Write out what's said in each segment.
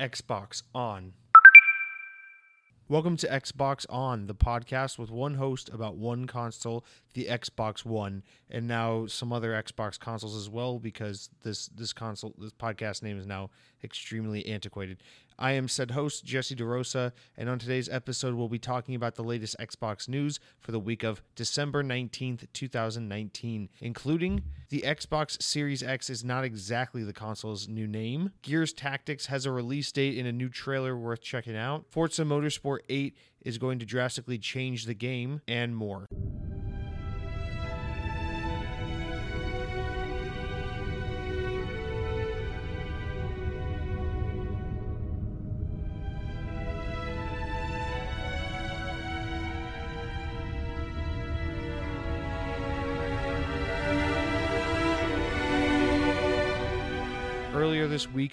Xbox On. Welcome to Xbox On, the podcast with one host about one console, the Xbox One, and now some other Xbox consoles as well because this this console this podcast name is now extremely antiquated. I am said host Jesse DeRosa, and on today's episode we'll be talking about the latest Xbox news for the week of December 19th, 2019, including the Xbox Series X is not exactly the console's new name. Gears Tactics has a release date in a new trailer worth checking out. Forza Motorsport 8 is going to drastically change the game and more.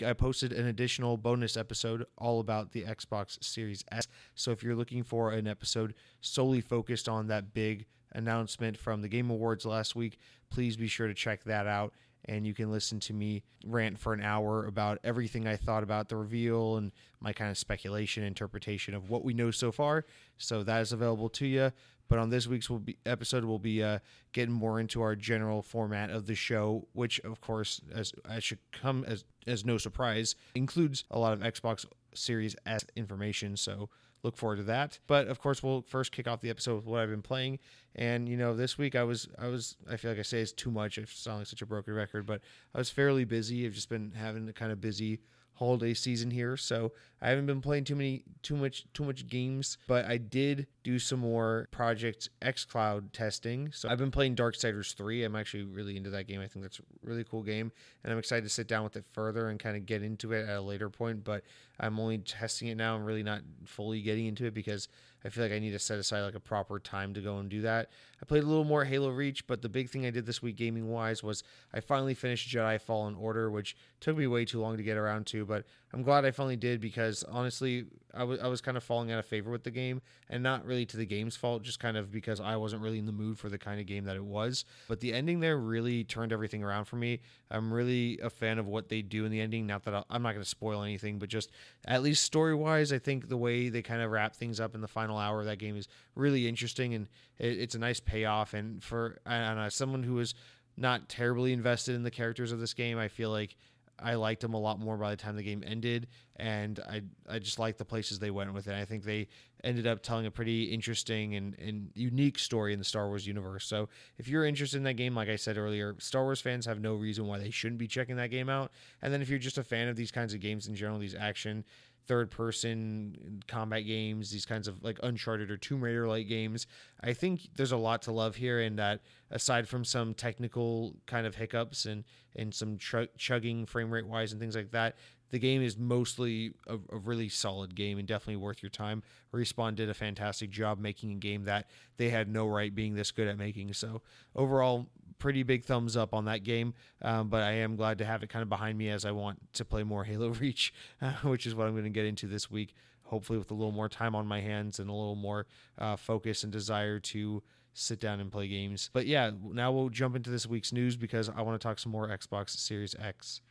I posted an additional bonus episode all about the Xbox Series X. So if you're looking for an episode solely focused on that big announcement from the Game Awards last week, please be sure to check that out. And you can listen to me rant for an hour about everything I thought about the reveal and my kind of speculation, interpretation of what we know so far. So that is available to you. But on this week's will be, episode, we'll be uh, getting more into our general format of the show, which, of course, as, as should come as as no surprise, includes a lot of Xbox Series X information. So look forward to that. But of course, we'll first kick off the episode with what I've been playing. And you know, this week I was I was I feel like I say it's too much. I sound like such a broken record, but I was fairly busy. I've just been having a kind of busy holiday season here, so I haven't been playing too many too much too much games, but I did do some more Project xCloud testing. So I've been playing Darksiders 3. I'm actually really into that game. I think that's a really cool game, and I'm excited to sit down with it further and kind of get into it at a later point, but I'm only testing it now. I'm really not fully getting into it because I feel like I need to set aside like a proper time to go and do that. I played a little more Halo Reach, but the big thing I did this week gaming wise was I finally finished Jedi Fallen Order, which took me way too long to get around to, but I'm glad I finally did because honestly, I was I was kind of falling out of favor with the game, and not really to the game's fault, just kind of because I wasn't really in the mood for the kind of game that it was. But the ending there really turned everything around for me. I'm really a fan of what they do in the ending. Not that I'll, I'm not going to spoil anything, but just at least story wise, I think the way they kind of wrap things up in the final hour of that game is really interesting, and it, it's a nice payoff. And for and someone who is not terribly invested in the characters of this game, I feel like I liked them a lot more by the time the game ended, and I I just like the places they went with it. I think they ended up telling a pretty interesting and, and unique story in the Star Wars universe. So if you're interested in that game, like I said earlier, Star Wars fans have no reason why they shouldn't be checking that game out. And then if you're just a fan of these kinds of games in general, these action third person combat games, these kinds of like Uncharted or Tomb Raider like games. I think there's a lot to love here, and that aside from some technical kind of hiccups and and some chugging frame rate wise and things like that, the game is mostly a, a, really solid game and definitely worth your time. Respawn did a fantastic job making a game that they had no right being this good at making. So overall, pretty big thumbs up on that game. Um, but I am glad to have it kind of behind me as I want to play more Halo Reach, uh, which is what I'm going to get into this week. Hopefully, with a little more time on my hands and a little more uh, focus and desire to sit down and play games. But yeah, now we'll jump into this week's news because I want to talk some more Xbox Series X.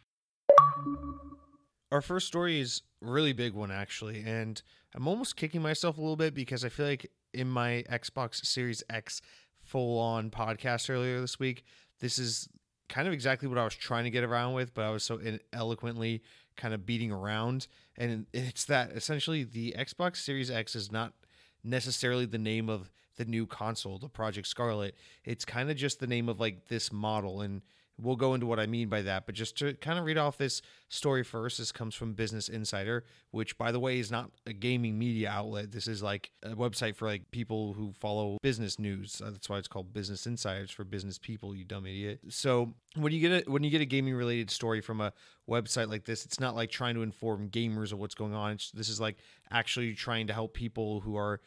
Our first story is really big one actually, and I'm almost kicking myself a little bit because I feel like in my Xbox Series X full on podcast earlier this week. This is kind of exactly what I was trying to get around with, but I was so eloquently kind of beating around. And it's that essentially the Xbox Series X is not necessarily the name of the new console, the Project Scarlet. It's kind of just the name of like this model. And we'll go into what I mean by that. But just to kind of read off this story first, this comes from Business Insider, which, by the way, is not a gaming media outlet. This is like a website for like people who follow business news. Uh, that's why it's called Business Insiders for business people. You dumb idiot. So when you get a when you get a gaming related story from a website like this, it's not like trying to inform gamers of what's going on. It's, this is like actually trying to help people who are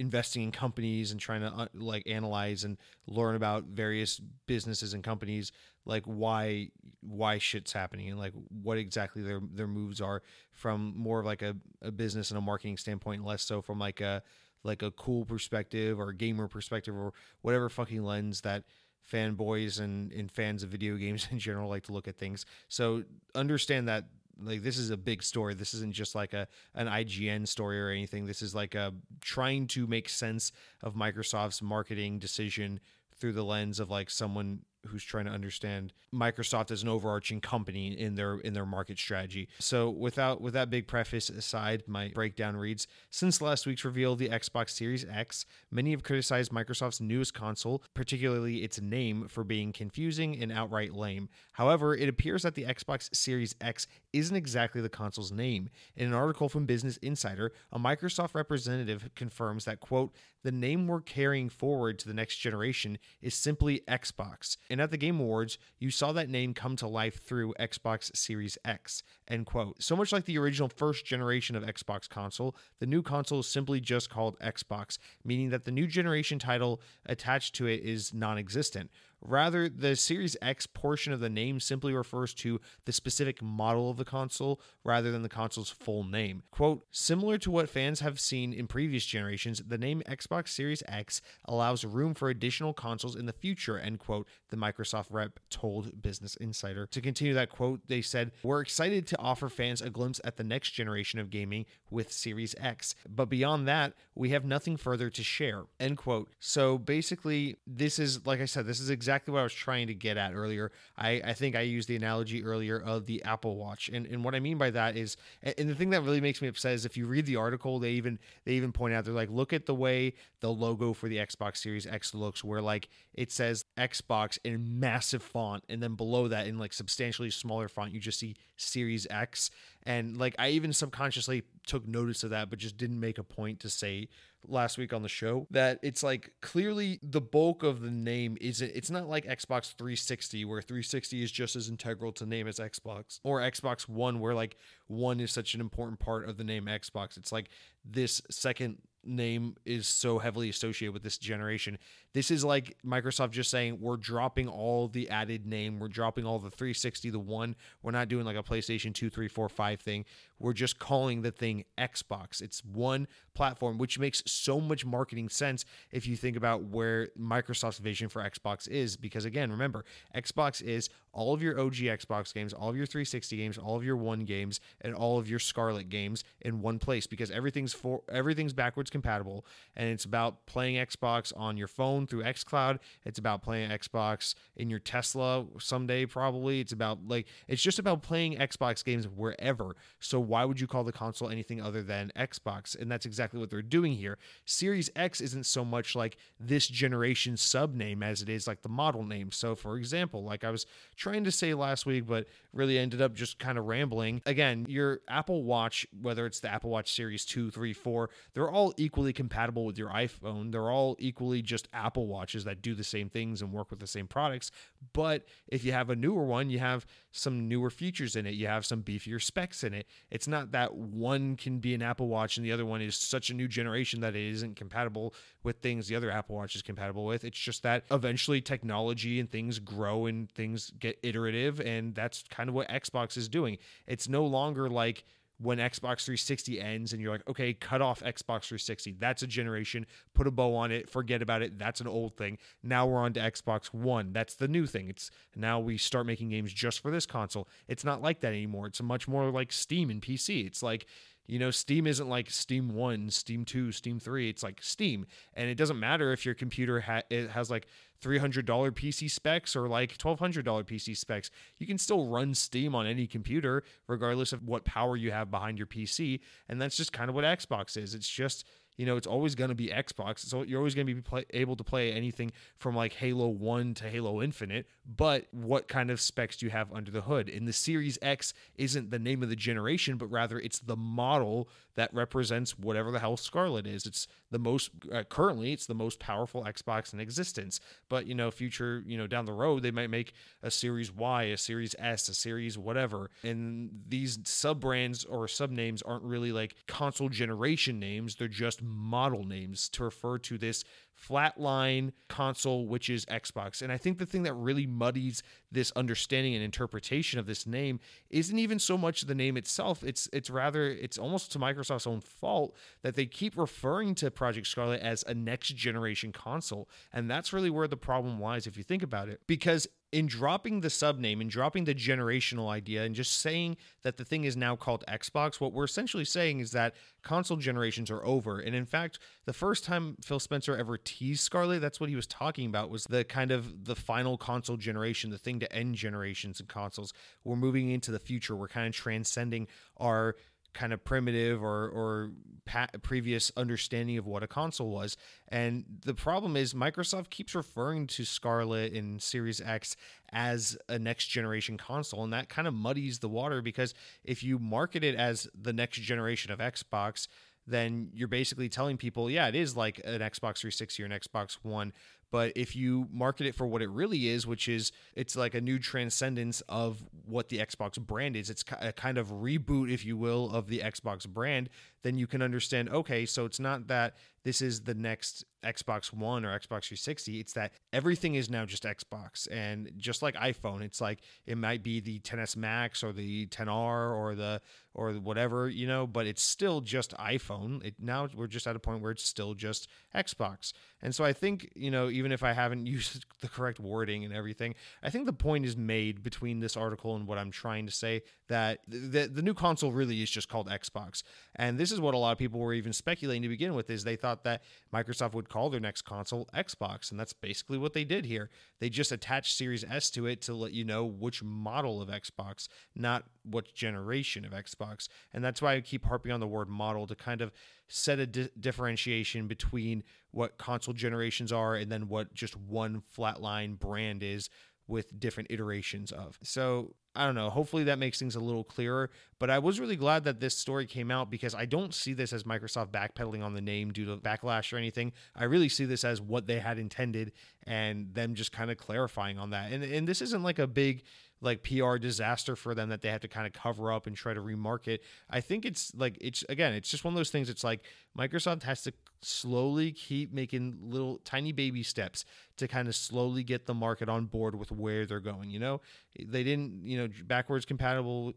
investing in companies and trying to uh, like analyze and learn about various businesses and companies like why why shit's happening and like what exactly their their moves are from more of like a, a business and a marketing standpoint less so from like a like a cool perspective or a gamer perspective or whatever fucking lens that fanboys and, and fans of video games in general like to look at things. So understand that like this is a big story. This isn't just like a an IGN story or anything. This is like a trying to make sense of Microsoft's marketing decision through the lens of like someone who's trying to understand Microsoft as an overarching company in their in their market strategy. So without with that big preface aside, my breakdown reads: Since last week's reveal of the Xbox Series X, many have criticized Microsoft's newest console, particularly its name, for being confusing and outright lame. However, it appears that the Xbox Series X isn't exactly the console's name. In an article from Business Insider, a Microsoft representative confirms that quote, the name we're carrying forward to the next generation is simply Xbox. And at the Game Awards, you saw that name come to life through Xbox Series X. End quote. So much like the original first generation of Xbox console, the new console is simply just called Xbox, meaning that the new generation title attached to it is non existent. Rather, the Series X portion of the name simply refers to the specific model of the console rather than the console's full name. Quote, similar to what fans have seen in previous generations, the name Xbox Series X allows room for additional consoles in the future, end quote, the Microsoft rep told Business Insider. To continue that quote, they said, We're excited to offer fans a glimpse at the next generation of gaming with Series X, but beyond that, we have nothing further to share, end quote. So basically, this is, like I said, this is exactly exactly what I was trying to get at earlier. I, I think I used the analogy earlier of the Apple Watch. And, and what I mean by that is and the thing that really makes me upset is if you read the article, they even they even point out they're like, look at the way the logo for the Xbox Series X looks, where like it says Xbox in massive font, and then below that in like substantially smaller font, you just see Series X. And like I even subconsciously took notice of that, but just didn't make a point to say last week on the show that it's like clearly the bulk of the name isn't it's not like Xbox 360 where 360 is just as integral to name as Xbox or Xbox 1 where like 1 is such an important part of the name Xbox it's like this second name is so heavily associated with this generation. This is like Microsoft just saying we're dropping all the added name, we're dropping all the 360, the one. We're not doing like a PlayStation 2, 3, 4, 5 thing. We're just calling the thing Xbox. It's one platform, which makes so much marketing sense if you think about where Microsoft's vision for Xbox is. Because again, remember, Xbox is all of your OG Xbox games, all of your 360 games, all of your One games, and all of your Scarlet games in one place because everything's for everything's backwards compatible and it's about playing Xbox on your phone through xCloud. It's about playing Xbox in your Tesla someday probably. It's about like it's just about playing Xbox games wherever. So why would you call the console anything other than Xbox? And that's exactly what they're doing here. Series X isn't so much like this generation sub name as it is like the model name. So for example, like I was trying to say last week, but really ended up just kind of rambling. Again, your Apple Watch, whether it's the Apple Watch Series 2, 3, 4, they're all equally compatible with your iPhone. They're all equally just Apple Watches that do the same things and work with the same products. But if you have a newer one, you have some newer features in it, you have some beefier specs in it. It's not that one can be an Apple Watch and the other one is such a new generation that it isn't compatible with things the other Apple Watch is compatible with. It's just that eventually technology and things grow and things get iterative. And that's kind of what Xbox is doing. It's no longer like, when Xbox 360 ends and you're like, okay, cut off Xbox 360. That's a generation. Put a bow on it. Forget about it. That's an old thing. Now we're on to Xbox One. That's the new thing. It's now we start making games just for this console. It's not like that anymore. It's much more like Steam and PC. It's like you know, Steam isn't like Steam 1, Steam 2, Steam 3. It's like Steam. And it doesn't matter if your computer ha- has like $300 PC specs or like $1,200 PC specs. You can still run Steam on any computer, regardless of what power you have behind your PC. And that's just kind of what Xbox is. It's just you know, it's always going to be Xbox. So you're always going to be play, able to play anything from like Halo 1 to Halo Infinite. But what kind of specs do you have under the hood? In the Series X isn't the name of the generation, but rather it's the model that represents whatever the hell Scarlet is. It's the most uh, currently it's the most powerful Xbox in existence. But you know, future you know down the road they might make a Series Y, a Series S, a Series whatever, and these sub brands or sub names aren't really like console generation names. They're just model names to refer to this flatline console, which is Xbox. And I think the thing that really muddies this understanding and interpretation of this name isn't even so much the name itself. It's it's rather it's almost to Microsoft's own fault that they keep referring to Project Scarlet as a next generation console. And that's really where the problem lies if you think about it. Because in dropping the subname and dropping the generational idea and just saying that the thing is now called Xbox, what we're essentially saying is that console generations are over. And in fact, the first time Phil Spencer ever teased Scarlet, that's what he was talking about was the kind of the final console generation, the thing to end generations and consoles. We're moving into the future. We're kind of transcending our kind of primitive or or pa- previous understanding of what a console was. And the problem is Microsoft keeps referring to Scarlet and Series X as a next generation console and that kind of muddies the water because if you market it as the next generation of Xbox, then you're basically telling people, yeah, it is like an Xbox 360 or an Xbox One, but if you market it for what it really is, which is it's like a new transcendence of what the Xbox brand is, it's a kind of reboot, if you will, of the Xbox brand, then you can understand okay, so it's not that this is the next Xbox One or Xbox 360. It's that everything is now just Xbox. And just like iPhone, it's like it might be the 10s Max or the 10R or the or whatever, you know, but it's still just iPhone. It now we're just at a point where it's still just Xbox. And so I think, you know, even if I haven't used the correct wording and everything, I think the point is made between this article and what I'm trying to say that the the new console really is just called Xbox. And this is what a lot of people were even speculating to begin with is they thought that Microsoft would call their next console Xbox, and that's basically what they did here. They just attached Series X to it to let you know which model of Xbox, not what generation of Xbox. And that's why I keep harping on the word model to kind of set a di- differentiation between what console generations are and then what just one flatline brand is with different iterations of. So I don't know. Hopefully that makes things a little clearer. But I was really glad that this story came out because I don't see this as Microsoft backpedaling on the name due to backlash or anything. I really see this as what they had intended and them just kind of clarifying on that. And and this isn't like a big like PR disaster for them that they have to kind of cover up and try to remarket. I think it's like it's again, it's just one of those things. It's like Microsoft has to slowly keep making little tiny baby steps to kind of slowly get the market on board with where they're going. You know, they didn't, you know, backwards compatible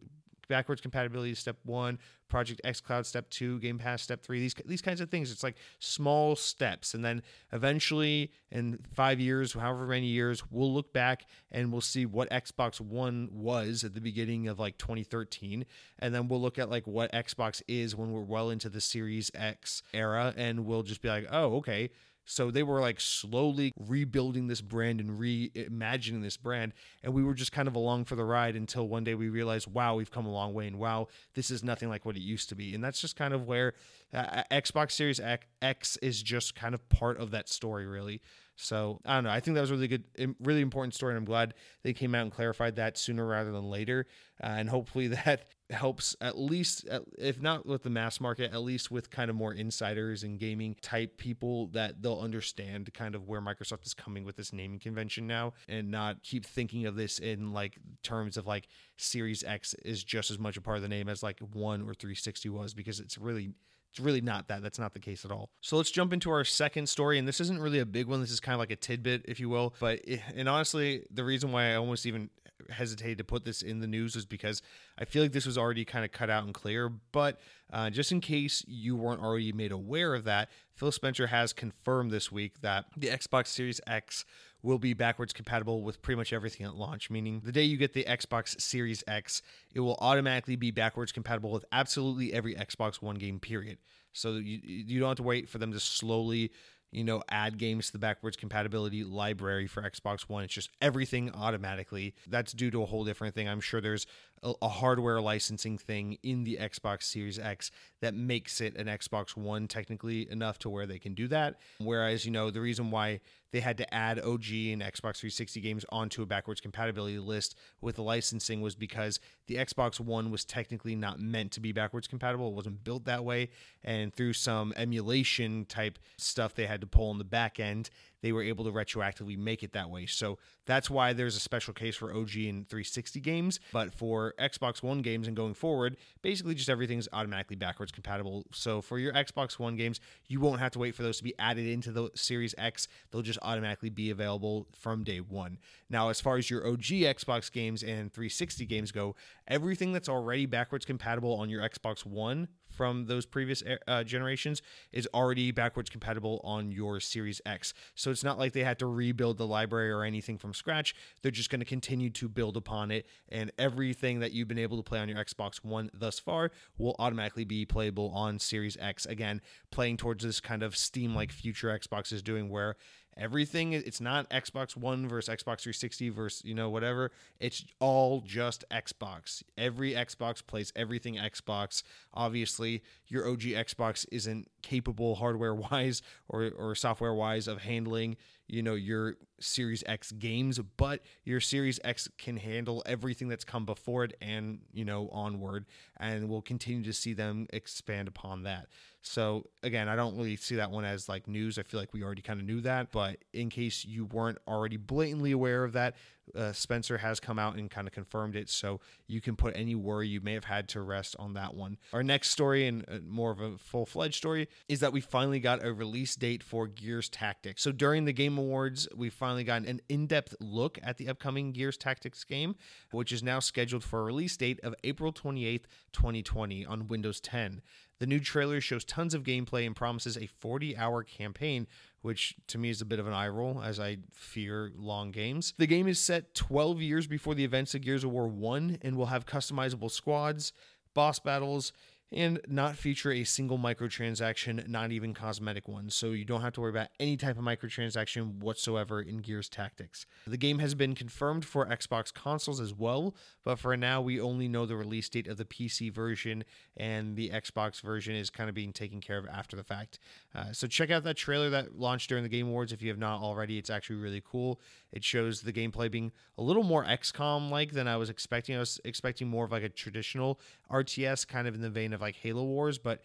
backwards compatibility step one, Project xCloud step two, Game Pass step three. These these kinds of things. It's like small steps, and then eventually, in five years, however many years, we'll look back and we'll see what Xbox One was at the beginning of like 2013, and then we'll look at like what Xbox is when we're well into the Series X era, and we'll just be like, oh, okay so they were like slowly rebuilding this brand and reimagining this brand. And we were just kind of along for the ride until one day we realized, wow, we've come a long way. And wow, this is nothing like what it used to be. And that's just kind of where uh, Xbox Series X is just kind of part of that story, really. So I don't know. I think that was a really good, really important story, and I'm glad they came out and clarified that sooner rather than later. Uh, and hopefully that helps at least, if not with the mass market, at least with kind of more insiders and gaming type people that they'll understand kind of where Microsoft is coming with this naming convention now, and not keep thinking of this in like terms of like Series X is just as much a part of the name as like one or 360 was because it's really it's really not that. That's not the case at all. So let's jump into our second story. And this isn't really a big one. This is kind of like a tidbit, if you will. But, it, and honestly, the reason why I almost even hesitated to put this in the news was because I feel like this was already kind of cut out and clear. But uh, just in case you weren't already made aware of that, Phil Spencer has confirmed this week that the Xbox Series X will be backwards compatible with pretty much everything at launch, meaning the day you get the Xbox Series X, it will automatically be backwards compatible with absolutely every Xbox One game, period. So you, you don't have to wait for them to slowly you know, add games to the backwards compatibility library for Xbox One. It's just everything automatically. That's due to a whole different thing. I'm sure there's a, hardware licensing thing in the Xbox Series X that makes it an Xbox One technically enough to where they can do that. Whereas, you know, the reason why they had to add OG and Xbox 360 games onto a backwards compatibility list with the licensing was because the Xbox One was technically not meant to be backwards compatible. It wasn't built that way. And through some emulation type stuff they had to pull in the back end, they were able to retroactively make it that way. So that's why there's a special case for OG and 360 games. But for Xbox One games and going forward, basically just everything's automatically backwards compatible. So for your Xbox One games, you won't have to wait for those to be added into the Series X. They'll just automatically be available from day one. Now, as far as your OG Xbox games and 360 games go, everything that's already backwards compatible on your Xbox One from those previous uh, generations is already backwards compatible on your Series X. So it's not like they had to rebuild the library or anything from scratch. They're just going to continue to build upon it, and everything that you've been able to play on your Xbox One thus far will automatically be playable on Series X. Again, playing towards this kind of Steam like future Xbox is doing where everything it's not xbox one versus xbox 360 versus you know whatever. It's all just xbox. Every xbox plays everything xbox. Obviously your og xbox isn't capable hardware wise or, or software wise of handling you know your series x games but your series x can handle everything that's come before it and you know onward and we'll continue to see them expand upon that. So again i don't really see that one as like news. I feel like we already kind of knew that but in case you weren't already blatantly aware of that uh, Spencer has come out and kind of confirmed it, so you can put any worry you may have had to rest on that one. Our next story, and uh, more of a full fledged story, is that we finally got a release date for Gears Tactics. So during the Game Awards, we finally got an in depth look at the upcoming Gears Tactics game, which is now scheduled for a release date of April 28th, 2020 on Windows 10. The new trailer shows tons of gameplay and promises a 40 hour campaign, which to me is a bit of an eye roll as I fear long games. The game is set 12 years before the events of Gears of War 1 and will have customizable squads, boss battles, and not feature a single microtransaction, not even cosmetic ones. So you don't have to worry about any type of microtransaction whatsoever in Gears Tactics. The game has been confirmed for Xbox consoles as well, but for now we only know the release date of the PC version, and the Xbox version is kind of being taken care of after the fact. Uh, so check out that trailer that launched during the Game Awards if you have not already. It's actually really cool. It shows the gameplay being a little more XCOM like than I was expecting. I was expecting more of like a traditional RTS, kind of in the vein of like Halo Wars, but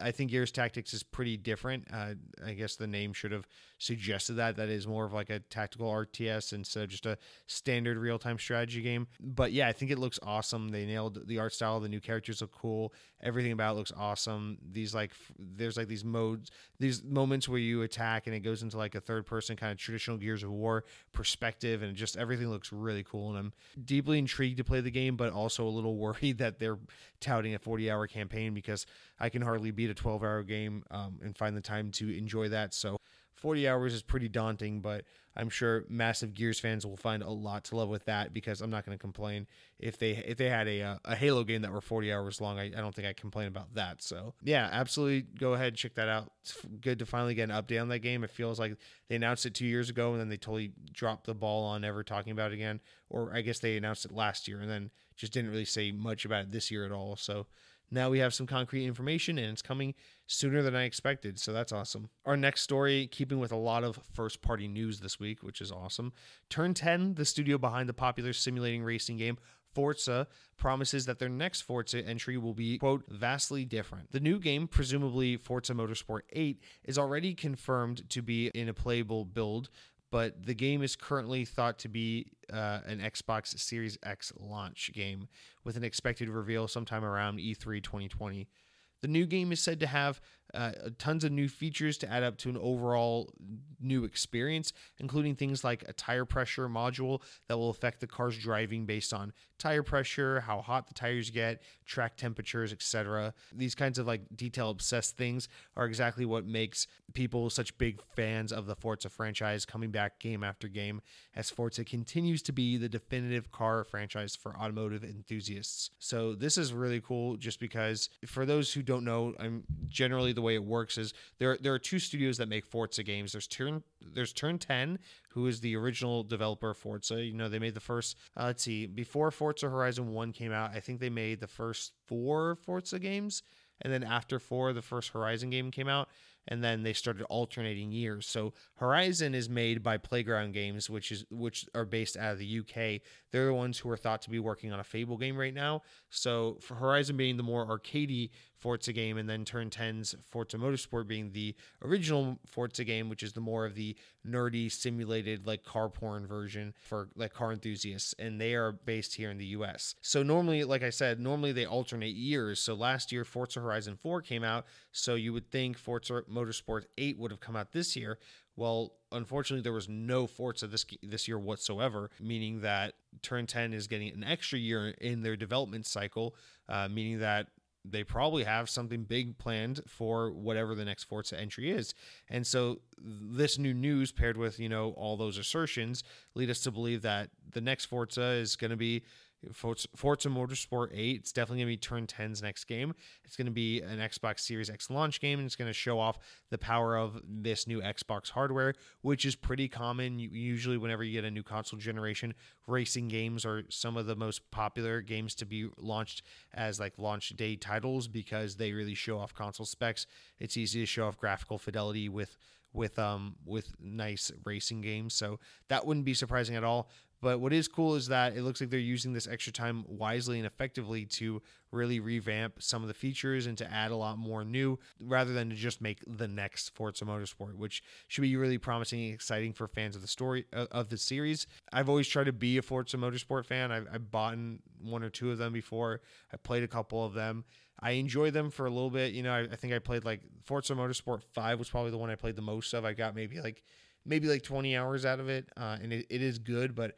I think Gears Tactics is pretty different. Uh, I guess the name should have suggested that. That is more of like a tactical RTS instead of just a standard real time strategy game. But yeah, I think it looks awesome. They nailed the art style. The new characters look cool. Everything about it looks awesome. These like there's like these modes, these moments where you attack and it goes into like a third person kind of traditional Gears of War perspective, and just everything looks really cool. And I'm deeply intrigued to play the game, but also a little worried that they're touting a 40 hour campaign because I can hardly beat a 12 hour game um, and find the time to enjoy that. So 40 hours is pretty daunting, but I'm sure massive Gears fans will find a lot to love with that because I'm not going to complain if they if they had a uh, a Halo game that were 40 hours long. I, I don't think I'd complain about that. So yeah, absolutely go ahead and check that out. It's good to finally get an update on that game. It feels like they announced it two years ago and then they totally dropped the ball on ever talking about it again. Or I guess they announced it last year and then just didn't really say much about it this year at all. So now we have some concrete information and it's coming sooner than I expected. So that's awesome. Our next story, keeping with a lot of first party news this week, which is awesome. Turn 10, the studio behind the popular simulating racing game Forza promises that their next Forza entry will be, quote, vastly different. The new game, presumably Forza Motorsport 8, is already confirmed to be in a playable build but the game is currently thought to be uh, an Xbox Series X launch game with an expected reveal sometime around E3 2020. The new game is said to have uh, tons of new features to add up to an overall new experience, including things like a tire pressure module that will affect the car's driving based on tire pressure, how hot the tires get, track temperatures, etc. These kinds of like detail obsessed things are exactly what makes people such big fans of the Forza franchise coming back game after game as Forza continues to be the definitive car franchise for automotive enthusiasts. So this is really cool just because for those who don't know, I'm generally the way it works is there there are two studios that make Forza games. There's Turn there's Turn 10, who is the original developer of Forza. You know, they made the first uh, let's see, before Forza Horizon 1 came out, I think they made the first 4 Forza games and then after 4 the first Horizon game came out and then they started alternating years. So Horizon is made by Playground Games, which is which are based out of the UK. They're the ones who are thought to be working on a Fable game right now. So for Horizon being the more arcadey Forza game, and then Turn 10's Forza Motorsport being the original Forza game, which is the more of the nerdy simulated like car porn version for like car enthusiasts, and they are based here in the US. So normally, like I said, normally they alternate years. So last year Forza Horizon 4 came out, so you would think Forza Motorsport 8 would have come out this year. Well, unfortunately, there was no Forza this this year whatsoever, meaning that Turn 10 is getting an extra year in their development cycle, uh, meaning that they probably have something big planned for whatever the next Forza entry is. And so this new news paired with, you know, all those assertions lead us to believe that the next Forza is going to be Forza, Motorsport 8. It's definitely going to be Turn 10's next game. It's going to be an Xbox Series X launch game, and it's going to show off the power of this new Xbox hardware, which is pretty common. Usually, whenever you get a new console generation, racing games are some of the most popular games to be launched as like launch day titles because they really show off console specs. It's easy to show off graphical fidelity with with um with nice racing games. So that wouldn't be surprising at all. But what is cool is that it looks like they're using this extra time wisely and effectively to really revamp some of the features and to add a lot more new rather than to just make the next Forza Motorsport, which should be really promising and exciting for fans of the story uh, of the series. I've always tried to be a Forza Motorsport fan. I've, I've bought one or two of them before. I played a couple of them. I enjoy them for a little bit. You know, I, I think I played like Forza Motorsport 5 was probably the one I played the most of. I got maybe like maybe like 20 hours out of it, uh, and it, it is good. But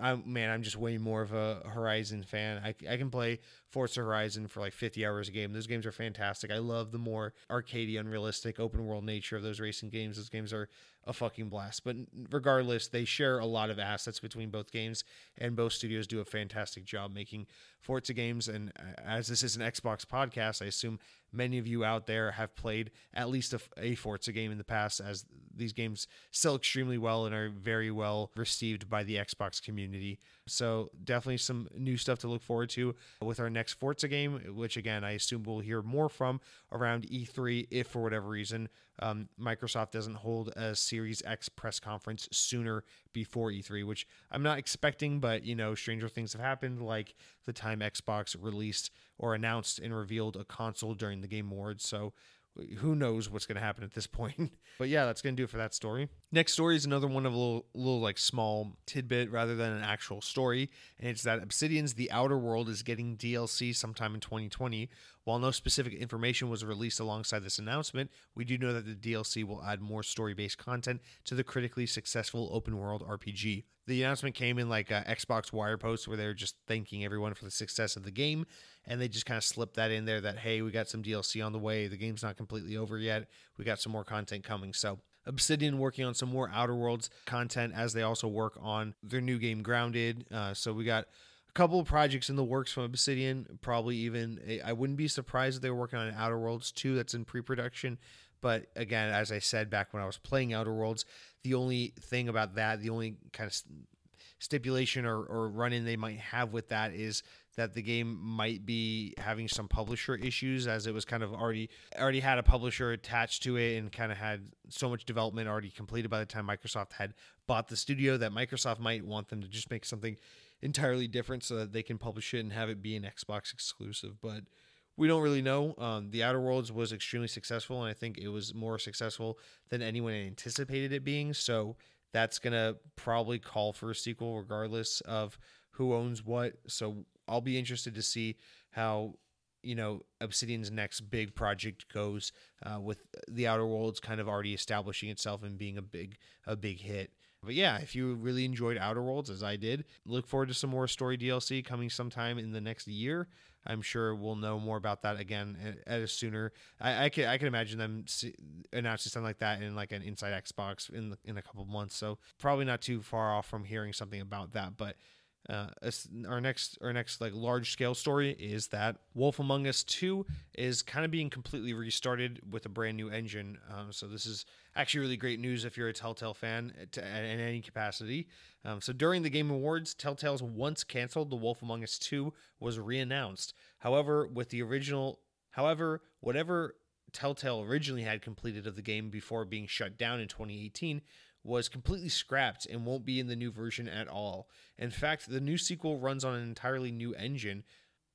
I'm man, I'm just way more of a Horizon fan. I, I can play Forza Horizon for like 50 hours a game. Those games are fantastic. I love the more arcadey, unrealistic, open world nature of those racing games. Those games are a fucking blast. But regardless, they share a lot of assets between both games, and both studios do a fantastic job making Forza games. And uh, as this is an Xbox podcast, I assume many of you out there have played at least a, a Forza game in the past, as these games sell extremely well and are very well received by the Xbox community. So definitely some new stuff to look forward to with our next Forza game, which again I assume we'll hear more from around E3 if for whatever reason um, Microsoft doesn't hold a Series X press conference sooner before E3, which I'm not expecting, but you know, stranger things have happened, like the time Xbox released or announced and revealed a console during the Game Awards. So who knows what's going to happen at this point. but yeah, that's going to do it for that story. Next story is another one of a little, little like small tidbit rather than an actual story, and it's that Obsidian's The Outer World is getting DLC sometime in 2020. While no specific information was released alongside this announcement, we do know that the DLC will add more story-based content to the critically successful open world RPG. The announcement came in like a Xbox wire post where they were just thanking everyone for the success of the game and they just kind of slipped that in there that hey, we got some DLC on the way. The game's not completely over yet. We got some more content coming. So Obsidian working on some more Outer Worlds content as they also work on their new game Grounded. Uh, so we got couple of projects in the works from Obsidian. Probably even eh, I wouldn't be surprised if they were working on Outer Worlds 2 that's in pre-production. But again, as I said back when I was playing Outer Worlds, the only thing about that, the only kind of stipulation or, or run in they might have with that is that the game might be having some publisher issues as it was kind of already already had a publisher attached to it and kind of had so much development already completed by the time Microsoft had bought the studio that Microsoft might want them to just make something entirely different so that they can publish it and have it be an Xbox exclusive but we don't really know. Um, the Outer Worlds was extremely successful, and I think it was more successful than anyone anticipated it being. So that's gonna probably call for a sequel, regardless of who owns what. So I'll be interested to see how you know Obsidian's next big project goes uh, with the Outer Worlds kind of already establishing itself and being a big a big hit. But yeah, if you really enjoyed Outer Worlds as I did, look forward to some more story DLC coming sometime in the next year. I'm sure we'll know more about that again at, a sooner. I, I can I can imagine them announcing something like that in like an Inside Xbox in in a couple months. So probably not too far off from hearing something about that. But uh, our next our next like large scale story is that Wolf Among Us 2 is kind of being completely restarted with a brand new engine. Um, so this is actually really great news if you're a Telltale fan to, in any capacity. Um, so during the Game Awards, Telltale's once canceled The Wolf Among Us 2 was reannounced. However, with the original, however, whatever Telltale originally had completed of the game before being shut down in 2018 was completely scrapped and won't be in the new version at all. In fact, the new sequel runs on an entirely new engine.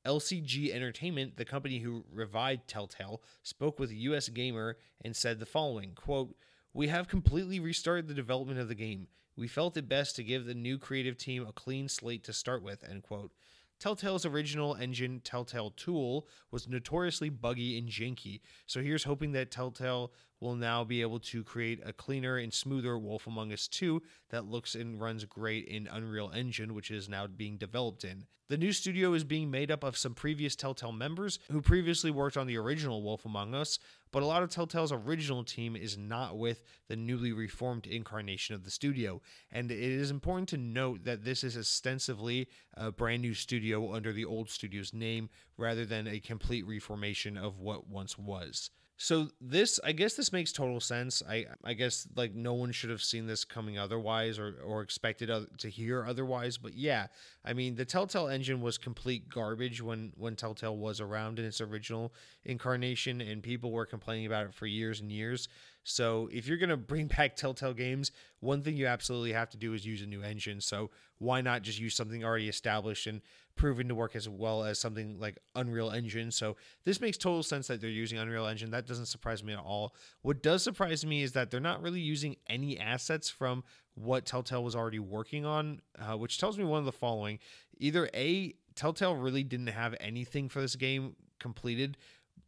LCG Entertainment, the company who revived Telltale, spoke with US Gamer and said the following quote, We have completely restarted the development of the game. We felt it best to give the new creative team a clean slate to start with, end quote. Telltale's original engine, Telltale Tool, was notoriously buggy and janky, so here's hoping that Telltale will now be able to create a cleaner and smoother Wolf Among Us 2 that looks and runs great in Unreal Engine, which is now being developed in. The new studio is being made up of some previous Telltale members who previously worked on the original Wolf Among Us, but a lot of Telltale's original team is not with the newly reformed incarnation of the studio. And it is important to note that this is ostensibly a brand new studio under the old studio's name rather than a complete reformation of what once was. So this, I guess, this makes total sense. I, I guess like no one should have seen this coming otherwise, or or expected to hear otherwise. But yeah, I mean, the Telltale engine was complete garbage when when Telltale was around in its original incarnation, and people were complaining about it for years and years. So if you're gonna bring back Telltale games, one thing you absolutely have to do is use a new engine. So why not just use something already established and proven to work as well as something like Unreal Engine? So this makes total sense that they're using Unreal Engine. That doesn't surprise me at all. What does surprise me is that they're not really using any assets from what Telltale was already working on, uh, which tells me one of the following: either a Telltale really didn't have anything for this game completed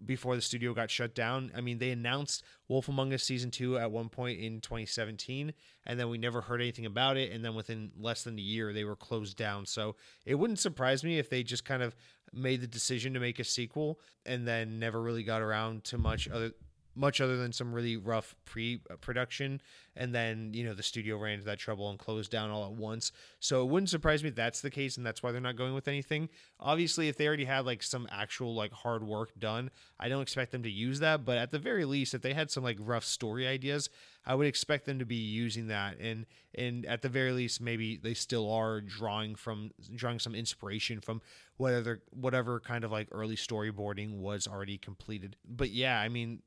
before the studio got shut down. I mean, they announced Wolf Among Us season two at one point in 2017, and then we never heard anything about it. And then within less than a year, they were closed down. So it wouldn't surprise me if they just kind of made the decision to make a sequel and then never really got around to much other much other than some really rough pre-production uh, and then you know the studio ran into that trouble and closed down all at once. So it wouldn't surprise me that's the case and that's why they're not going with anything. Obviously if they already had like some actual like hard work done i don't expect them to use that. But at the very least if they had some like rough story ideas i would expect them to be using that. And and at the very least maybe they still are drawing from drawing some inspiration from whatever whatever kind of like early storyboarding was already completed. But yeah i mean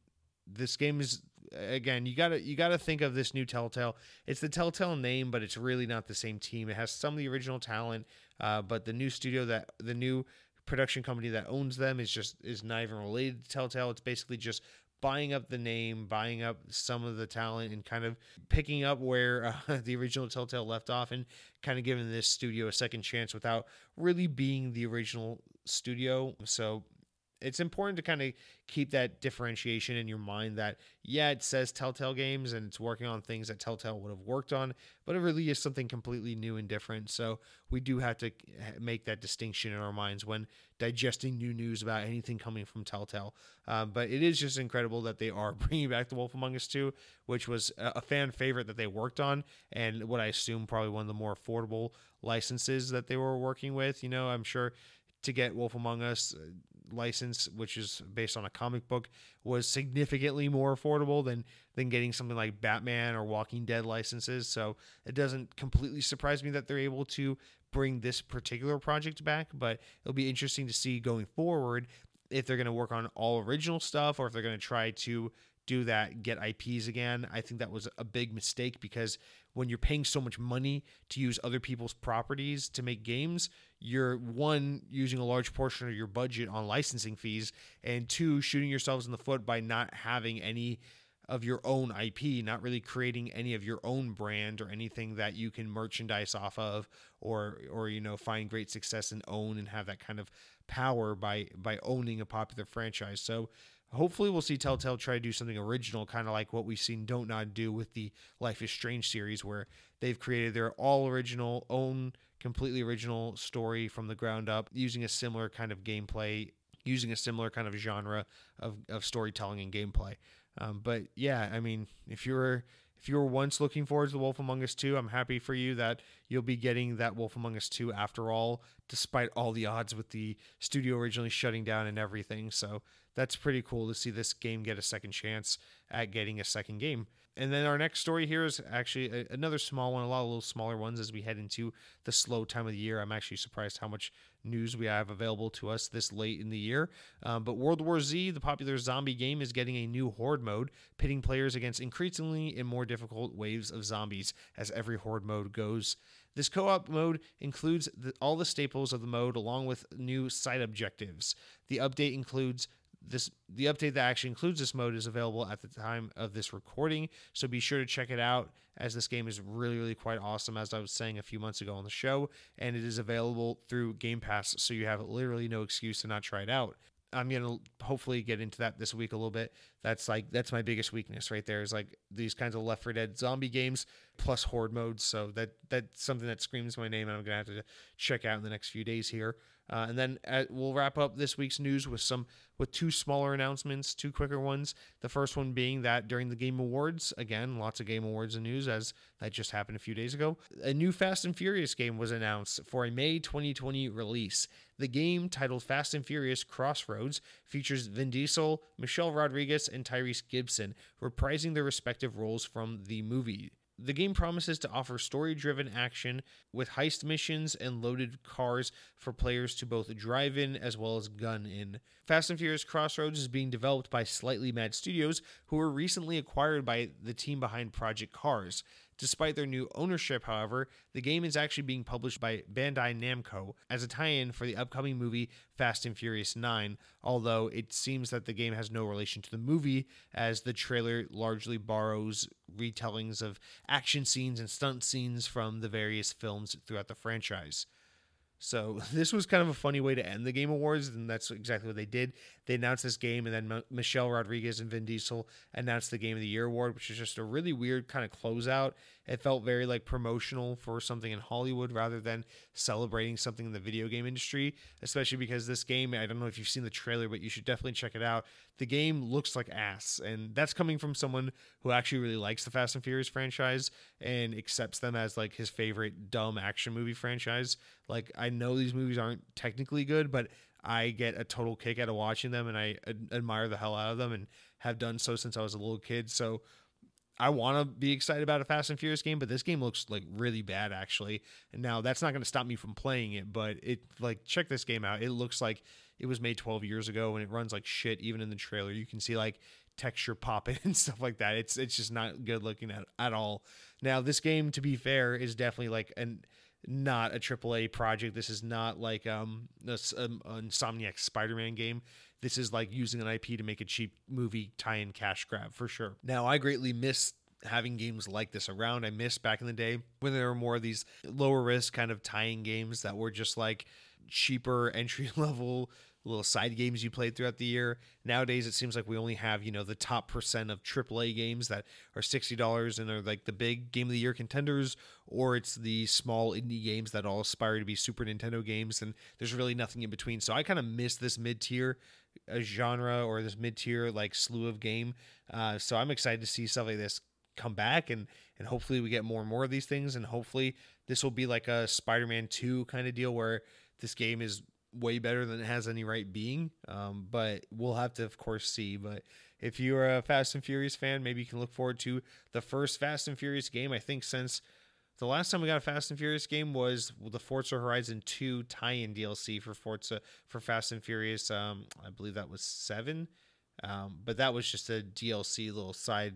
this game is again you gotta you gotta think of this new telltale. It's the telltale name but it's really not the same team. It has some of the original talent uh, but the new studio that the new production company that owns them is just is not even related to telltale. It's basically just buying up the name buying up some of the talent and kind of picking up where uh, the original telltale left off and kind of giving this studio a second chance without really being the original studio. So it's important to kind of keep that differentiation in your mind that yeah it says telltale games and it's working on things that telltale would have worked on but it really is something completely new and different. So we do have to make that distinction in our minds when digesting new news about anything coming from telltale. Um, but it is just incredible that they are bringing back the wolf among us 2 which was a fan favorite that they worked on and what i assume probably one of the more affordable licenses that they were working with. You know i'm sure to get Wolf Among Us license, which is based on a comic book, was significantly more affordable than than getting something like Batman or Walking Dead licenses. So it doesn't completely surprise me that they're able to bring this particular project back, but it'll be interesting to see going forward if they're going to work on all original stuff or if they're going to try to do that, get IPs again. I think that was a big mistake because when you're paying so much money to use other people's properties to make games, you're one using a large portion of your budget on licensing fees, and two shooting yourselves in the foot by not having any of your own IP, not really creating any of your own brand or anything that you can merchandise off of or or you know find great success and own and have that kind of power by by owning a popular franchise. So hopefully we'll see Telltale try to do something original, kind of like what we've seen Dontnod do with the Life is Strange series, where they've created their all original, own, completely original story from the ground up, using a similar kind of gameplay, using a similar kind of genre of, of storytelling and gameplay. Um, but yeah, I mean, if you were if you were once looking forward to the Wolf Among Us 2, I'm happy for you that you'll be getting that Wolf Among Us 2 after all, despite all the odds with the studio originally shutting down and everything. So that's pretty cool to see this game get a second chance at getting a second game. And then our next story here is actually a, another small one, a lot of little smaller ones as we head into the slow time of the year. I'm actually surprised how much news we have available to us this late in the year. Um, but World War Z, the popular zombie game, is getting a new horde mode, pitting players against increasingly and more difficult waves of zombies as every horde mode goes. This co op mode includes the, all the staples of the mode along with new side objectives. The update includes this the update that actually includes this mode is available at the time of this recording so be sure to check it out as this game is really really quite awesome as i was saying a few months ago on the show and it is available through game pass so you have literally no excuse to not try it out. I'm gonna hopefully get into that this week a little bit. That's like that's my biggest weakness right there is like these kinds of left 4 dead zombie games plus horde modes so that that's something that screams my name and i'm gonna have to check out in the next few days here uh, and then at, uh, we'll wrap up this week's news with some with two smaller announcements, two quicker ones. The first one being that during the Game Awards, again, lots of Game Awards and news as that just happened a few days ago. A new Fast and Furious game was announced for a May 2020 release. The game, titled Fast and Furious Crossroads, features Vin Diesel, Michelle Rodriguez, and Tyrese Gibson reprising their respective roles from the movie. The game promises to offer story driven action with heist missions and loaded cars for players to both drive in as well as gun in. Fast and Furious Crossroads is being developed by Slightly Mad Studios, who were recently acquired by the team behind Project Cars. Despite their new ownership, however, the game is actually being published by Bandai Namco as a tie in for the upcoming movie Fast and Furious 9, although it seems that the game has no relation to the movie, as the trailer largely borrows retellings of action scenes and stunt scenes from the various films throughout the franchise. So this was kind of a funny way to end the Game Awards, and that's exactly what they did. They announced this game, and then M- Michelle Rodriguez and Vin Diesel announced the Game of the Year award, which is just a really weird kind of closeout. It felt very like promotional for something in Hollywood rather than celebrating something in the video game industry, especially because this game, I don't know if you've seen the trailer, but you should definitely check it out. The game looks like ass, and that's coming from someone who actually really likes the Fast and Furious franchise and accepts them as like his favorite dumb action movie franchise. Like, I know these movies aren't technically good, but I get a total kick out of watching them and I ad- admire the hell out of them and have done so since I was a little kid. So I want to be excited about a Fast and Furious game, but this game looks like really bad actually. And now that's not going to stop me from playing it, but it like check this game out. It looks like it was made 12 years ago and it runs like shit even in the trailer. You can see like texture popping and stuff like that. It's it's just not good looking at at all. Now, this game to be fair is definitely like an not a AAA project. This is not like um, a, um, a Insomniac Spider-Man game. This is like using an IP to make a cheap movie tie-in cash grab for sure. Now, I greatly miss having games like this around. I miss back in the day when there were more of these lower risk kind of tie-in games that were just like cheaper entry level little side games you played throughout the year. Nowadays, it seems like we only have, you know, the top percent of AAA games that are $60 and are like the big game of the year contenders, or it's the small indie games that all aspire to be Super Nintendo games, and there's really nothing in between. So I kind of miss this mid tier uh, genre or this mid tier like slew of game. Uh, so I'm excited to see stuff like this come back and and hopefully we get more and more of these things and hopefully this will be like a Spider-Man 2 kind of deal where this game is way better than it has any right being. Um, but we'll have to, of course, see. But if you're a Fast and Furious fan, maybe you can look forward to the first Fast and Furious game. I think since the last time we got a Fast and Furious game was the Forza Horizon 2 tie-in DLC for Forza for Fast and Furious. Um, I believe that was seven, um, but that was just a DLC little side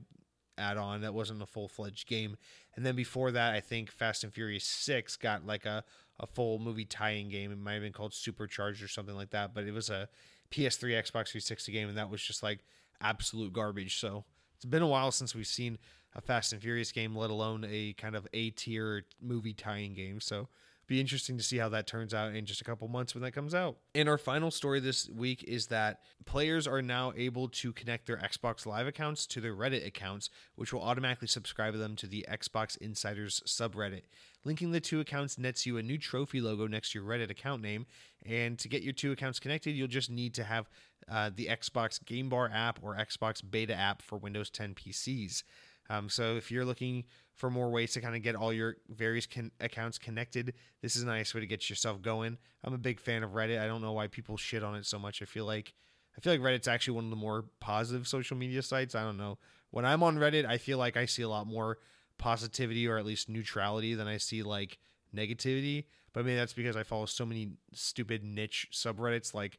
add-on. That wasn't a full-fledged game. And then before that, I think Fast and Furious 6 got like a a full movie tie-in game. It might have been called Supercharged or something like that, but it was a PS3, Xbox 360 game, and that was just like absolute garbage. So it's been a while since we've seen a Fast and Furious game, let alone a kind of A tier movie tie-in game. So be interesting to see how that turns out in just a couple months when that comes out. And our final story this week is that players are now able to connect their Xbox Live accounts to their Reddit accounts, which will automatically subscribe them to the Xbox Insiders subreddit. Linking the two accounts nets you a new trophy logo next to your Reddit account name. And to get your two accounts connected, you'll just need to have uh, the Xbox Game Bar app or Xbox Beta app for Windows 10 PCs. Um, so if you're looking for more ways to kind of get all your various con- accounts connected, this is a nice way to get yourself going. I'm a big fan of Reddit. I don't know why people shit on it so much. I feel like I feel like Reddit's actually one of the more positive social media sites. I don't know. When I'm on Reddit, I feel like I see a lot more positivity or at least neutrality than I see like negativity. But maybe that's because I follow so many stupid niche subreddits like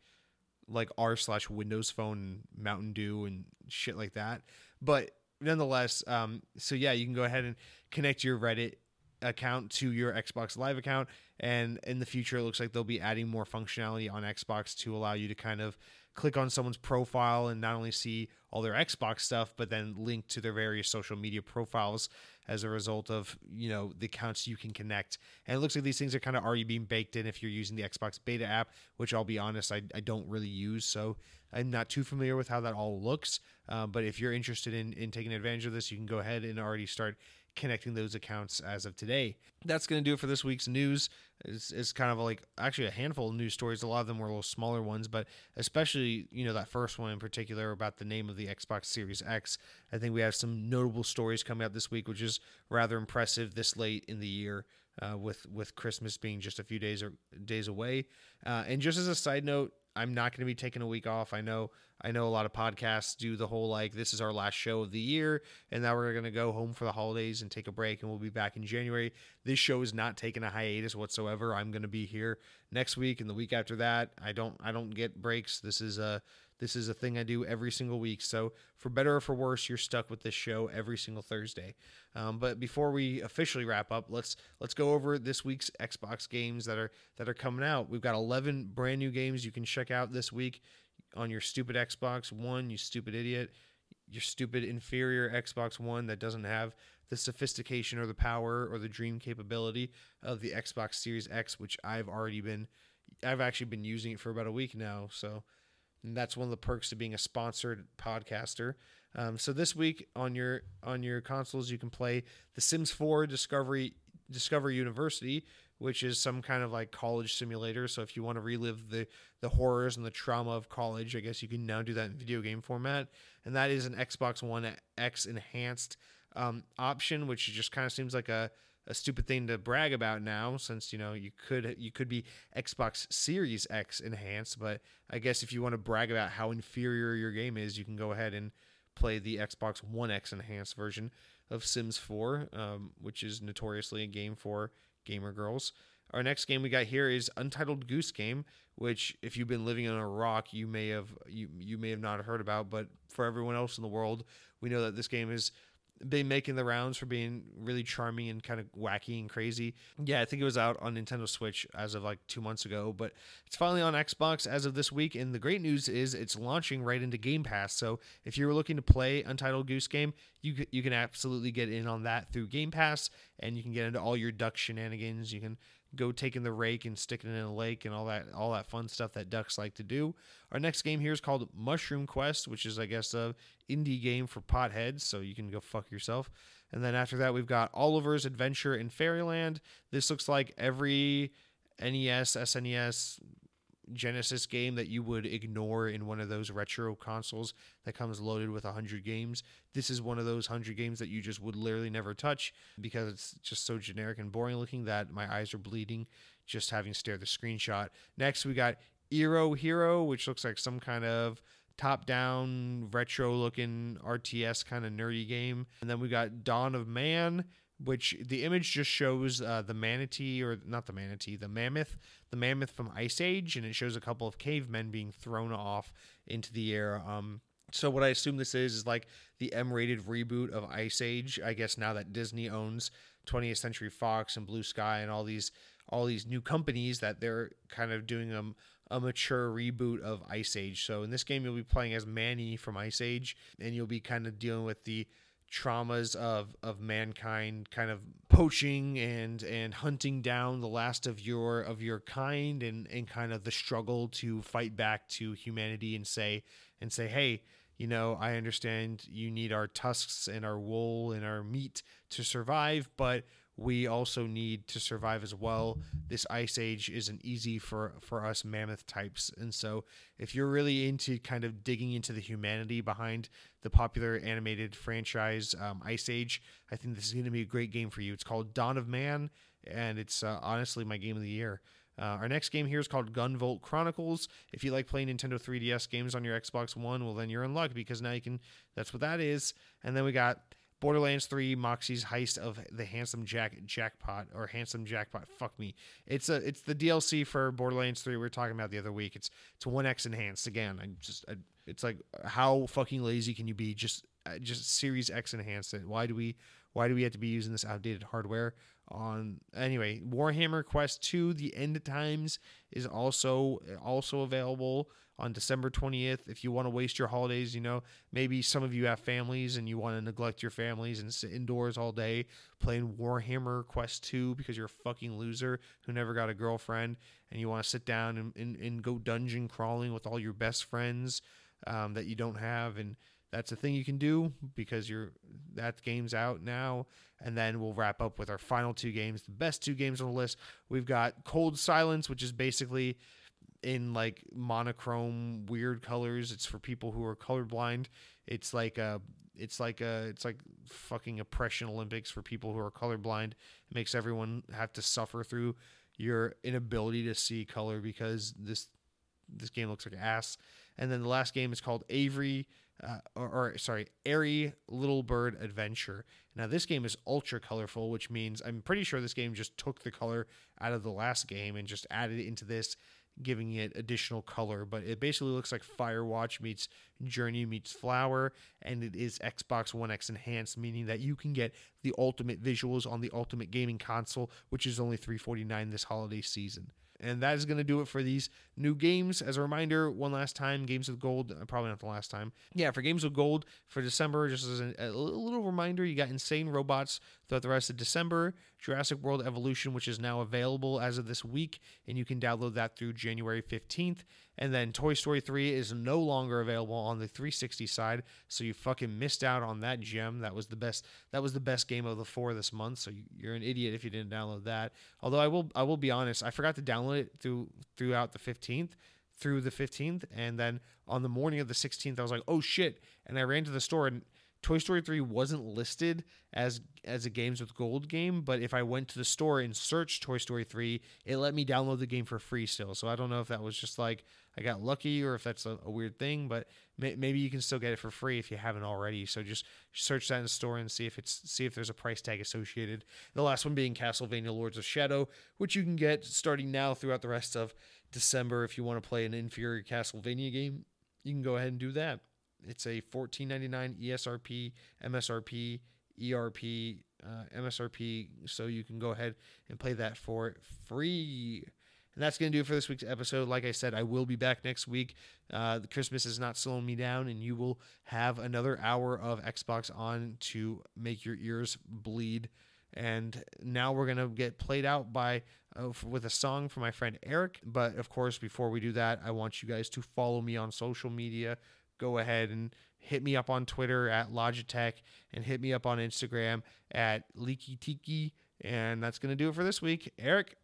like r slash Windows Phone Mountain Dew and shit like that. But nonetheless, um, so yeah, you can go ahead and connect your Reddit account to your Xbox Live account. And in the future, it looks like they'll be adding more functionality on Xbox to allow you to kind of click on someone's profile and not only see all their Xbox stuff, but then link to their various social media profiles as a result of you know the accounts you can connect. And it looks like these things are kind of already being baked in if you're using the Xbox Beta app, which I'll be honest, I, I don't really use, so I'm not too familiar with how that all looks. Uh, but if you're interested in in taking advantage of this, you can go ahead and already start connecting those accounts as of today. That's going to do it for this week's news. It's, it's kind of like actually a handful of news stories. A lot of them were a little smaller ones, but especially, you know, that first one in particular about the name of the Xbox Series X. I think we have some notable stories coming out this week, which is rather impressive this late in the year. Uh, with with Christmas being just a few days or days away, uh, and just as a side note, I'm not going to be taking a week off. I know I know a lot of podcasts do the whole like this is our last show of the year and now we're going to go home for the holidays and take a break and we'll be back in January. This show is not taking a hiatus whatsoever. I'm going to be here next week and the week after that. I don't I don't get breaks. This is a this is a thing I do every single week. So, for better or for worse, you're stuck with this show every single Thursday. Um, but before we officially wrap up, let's let's go over this week's Xbox games that are that are coming out. We've got 11 brand new games you can check out this week on your stupid Xbox One. You stupid idiot. Your stupid inferior Xbox One that doesn't have the sophistication or the power or the dream capability of the Xbox Series X, which I've already been. I've actually been using it for about a week now, so and that's one of the perks to being a sponsored podcaster. Um, so this week on your on your consoles, you can play The Sims 4 Discovery Discover University, which is some kind of like college simulator. So if you want to relive the the horrors and the trauma of college, I guess you can now do that in video game format. And that is an Xbox One X enhanced um, option, which just kind of seems like a a stupid thing to brag about now since you know you could you could be Xbox Series X enhanced but I guess if you want to brag about how inferior your game is you can go ahead and play the Xbox One X enhanced version of Sims 4 um, which is notoriously a game for gamer girls. Our next game we got here is Untitled Goose Game which if you've been living on a rock you may have you you may have not heard about but for everyone else in the world we know that this game is been making the rounds for being really charming and kind of wacky and crazy. Yeah, I think it was out on Nintendo Switch as of like two months ago, but it's finally on Xbox as of this week. And the great news is it's launching right into Game Pass. So if you're looking to play Untitled Goose Game, you you can absolutely get in on that through Game Pass, and you can get into all your duck shenanigans. You can go taking the rake and sticking it in a lake and all that all that fun stuff that ducks like to do. Our next game here is called Mushroom Quest, which is I guess a indie game for potheads, so you can go fuck yourself. And then after that, we've got Oliver's Adventure in Fairyland. This looks like every NES, SNES, Genesis game that you would ignore in one of those retro consoles that comes loaded with 100 games. This is one of those 100 games that you just would literally never touch because it's just so generic and boring looking that my eyes are bleeding just having stared the screenshot. Next, we got Eero Hero, which looks like some kind of top down retro looking RTS kind of nerdy game. And then we got Dawn of Man, which the image just shows uh, the manatee or not the manatee, the mammoth, the mammoth from Ice Age, and it shows a couple of cavemen being thrown off into the air. Um, so what I assume this is is like the M-rated reboot of Ice Age. I guess now that Disney owns 20th Century Fox and Blue Sky and all these all these new companies that they're kind of doing a, a mature reboot of Ice Age. So in this game, you'll be playing as Manny from Ice Age, and you'll be kind of dealing with the traumas of of mankind kind of poaching and and hunting down the last of your of your kind and and kind of the struggle to fight back to humanity and say and say hey you know i understand you need our tusks and our wool and our meat to survive but we also need to survive as well. This ice age isn't easy for for us mammoth types, and so if you're really into kind of digging into the humanity behind the popular animated franchise um, Ice Age, I think this is going to be a great game for you. It's called Dawn of Man, and it's uh, honestly my game of the year. Uh, our next game here is called Gunvolt Chronicles. If you like playing Nintendo 3DS games on your Xbox One, well, then you're in luck because now you can. That's what that is. And then we got Borderlands 3 Moxie's Heist of the Handsome Jack Jackpot or Handsome Jackpot. Fuck me. It's a it's the DLC for Borderlands 3 we were talking about the other week. It's it's 1x enhanced again. I just I, it's like how fucking lazy can you be? Just uh, just Series X enhanced it. Why do we why do we have to be using this outdated hardware? On anyway, Warhammer Quest 2: The End Times is also also available on December 20th. If you want to waste your holidays, you know, maybe some of you have families and you want to neglect your families and sit indoors all day playing Warhammer Quest 2 because you're a fucking loser who never got a girlfriend and you want to sit down and, and, and go dungeon crawling with all your best friends um, that you don't have. And that's a thing you can do because you're that game's out now and then we'll wrap up with our final two games the best two games on the list we've got cold silence which is basically in like monochrome weird colors. It's for people who are colorblind. It's like a it's like a it's like fucking oppression olympics for people who are colorblind. It makes everyone have to suffer through your inability to see color because this this game looks like ass. And then the last game is called avery uh, or, or, sorry, Aery Little Bird Adventure. Now, this game is ultra colorful, which means I'm pretty sure this game just took the color out of the last game and just added it into this, giving it additional color. But it basically looks like Firewatch meets Journey meets Flower, and it is Xbox One X enhanced, meaning that you can get the ultimate visuals on the ultimate gaming console, which is only 349 this holiday season. And that is going to do it for these new games. As a reminder, one last time, Games with Gold, uh, probably not the last time. Yeah, for Games with Gold for December, just as a, a little reminder, you got Insane Robots throughout the rest of December, Jurassic World Evolution, which is now available as of this week, and you can download that through January 15th. And then Toy Story 3 is no longer available on the 360 side, so you fucking missed out on that gem. That was the best. That was the best game of the four this month. So you're an idiot if you didn't download that. Although I will, I will be honest, I forgot to download it through throughout the 15th through the 15th and then on the morning of the 16th I was like, "Oh shit." And I ran to the store and Toy Story 3 wasn't listed as as a games with gold game, but if I went to the store and searched Toy Story 3, it let me download the game for free still. So I don't know if that was just like I got lucky or if that's a, a weird thing, but may, maybe you can still get it for free if you haven't already. So just search that in the store and see if it's see if there's a price tag associated. The last one being Castlevania Lords of Shadow, which you can get starting now throughout the rest of December if you want to play an inferior Castlevania game. You can go ahead and do that. It's a $14.99 ESRP, MSRP, ERP, uh, MSRP. So you can go ahead and play that for free. And that's going to do it for this week's episode. Like I said, I will be back next week. Uh, Christmas is not slowing me down, and you will have another hour of Xbox on to make your ears bleed. And now we're going to get played out by uh, with a song from my friend Eric. But of course, before we do that, I want you guys to follow me on social media go ahead and hit me up on Twitter at Logitech and hit me up on Instagram at Leaky Tiki. And that's going to do it for this week. Eric.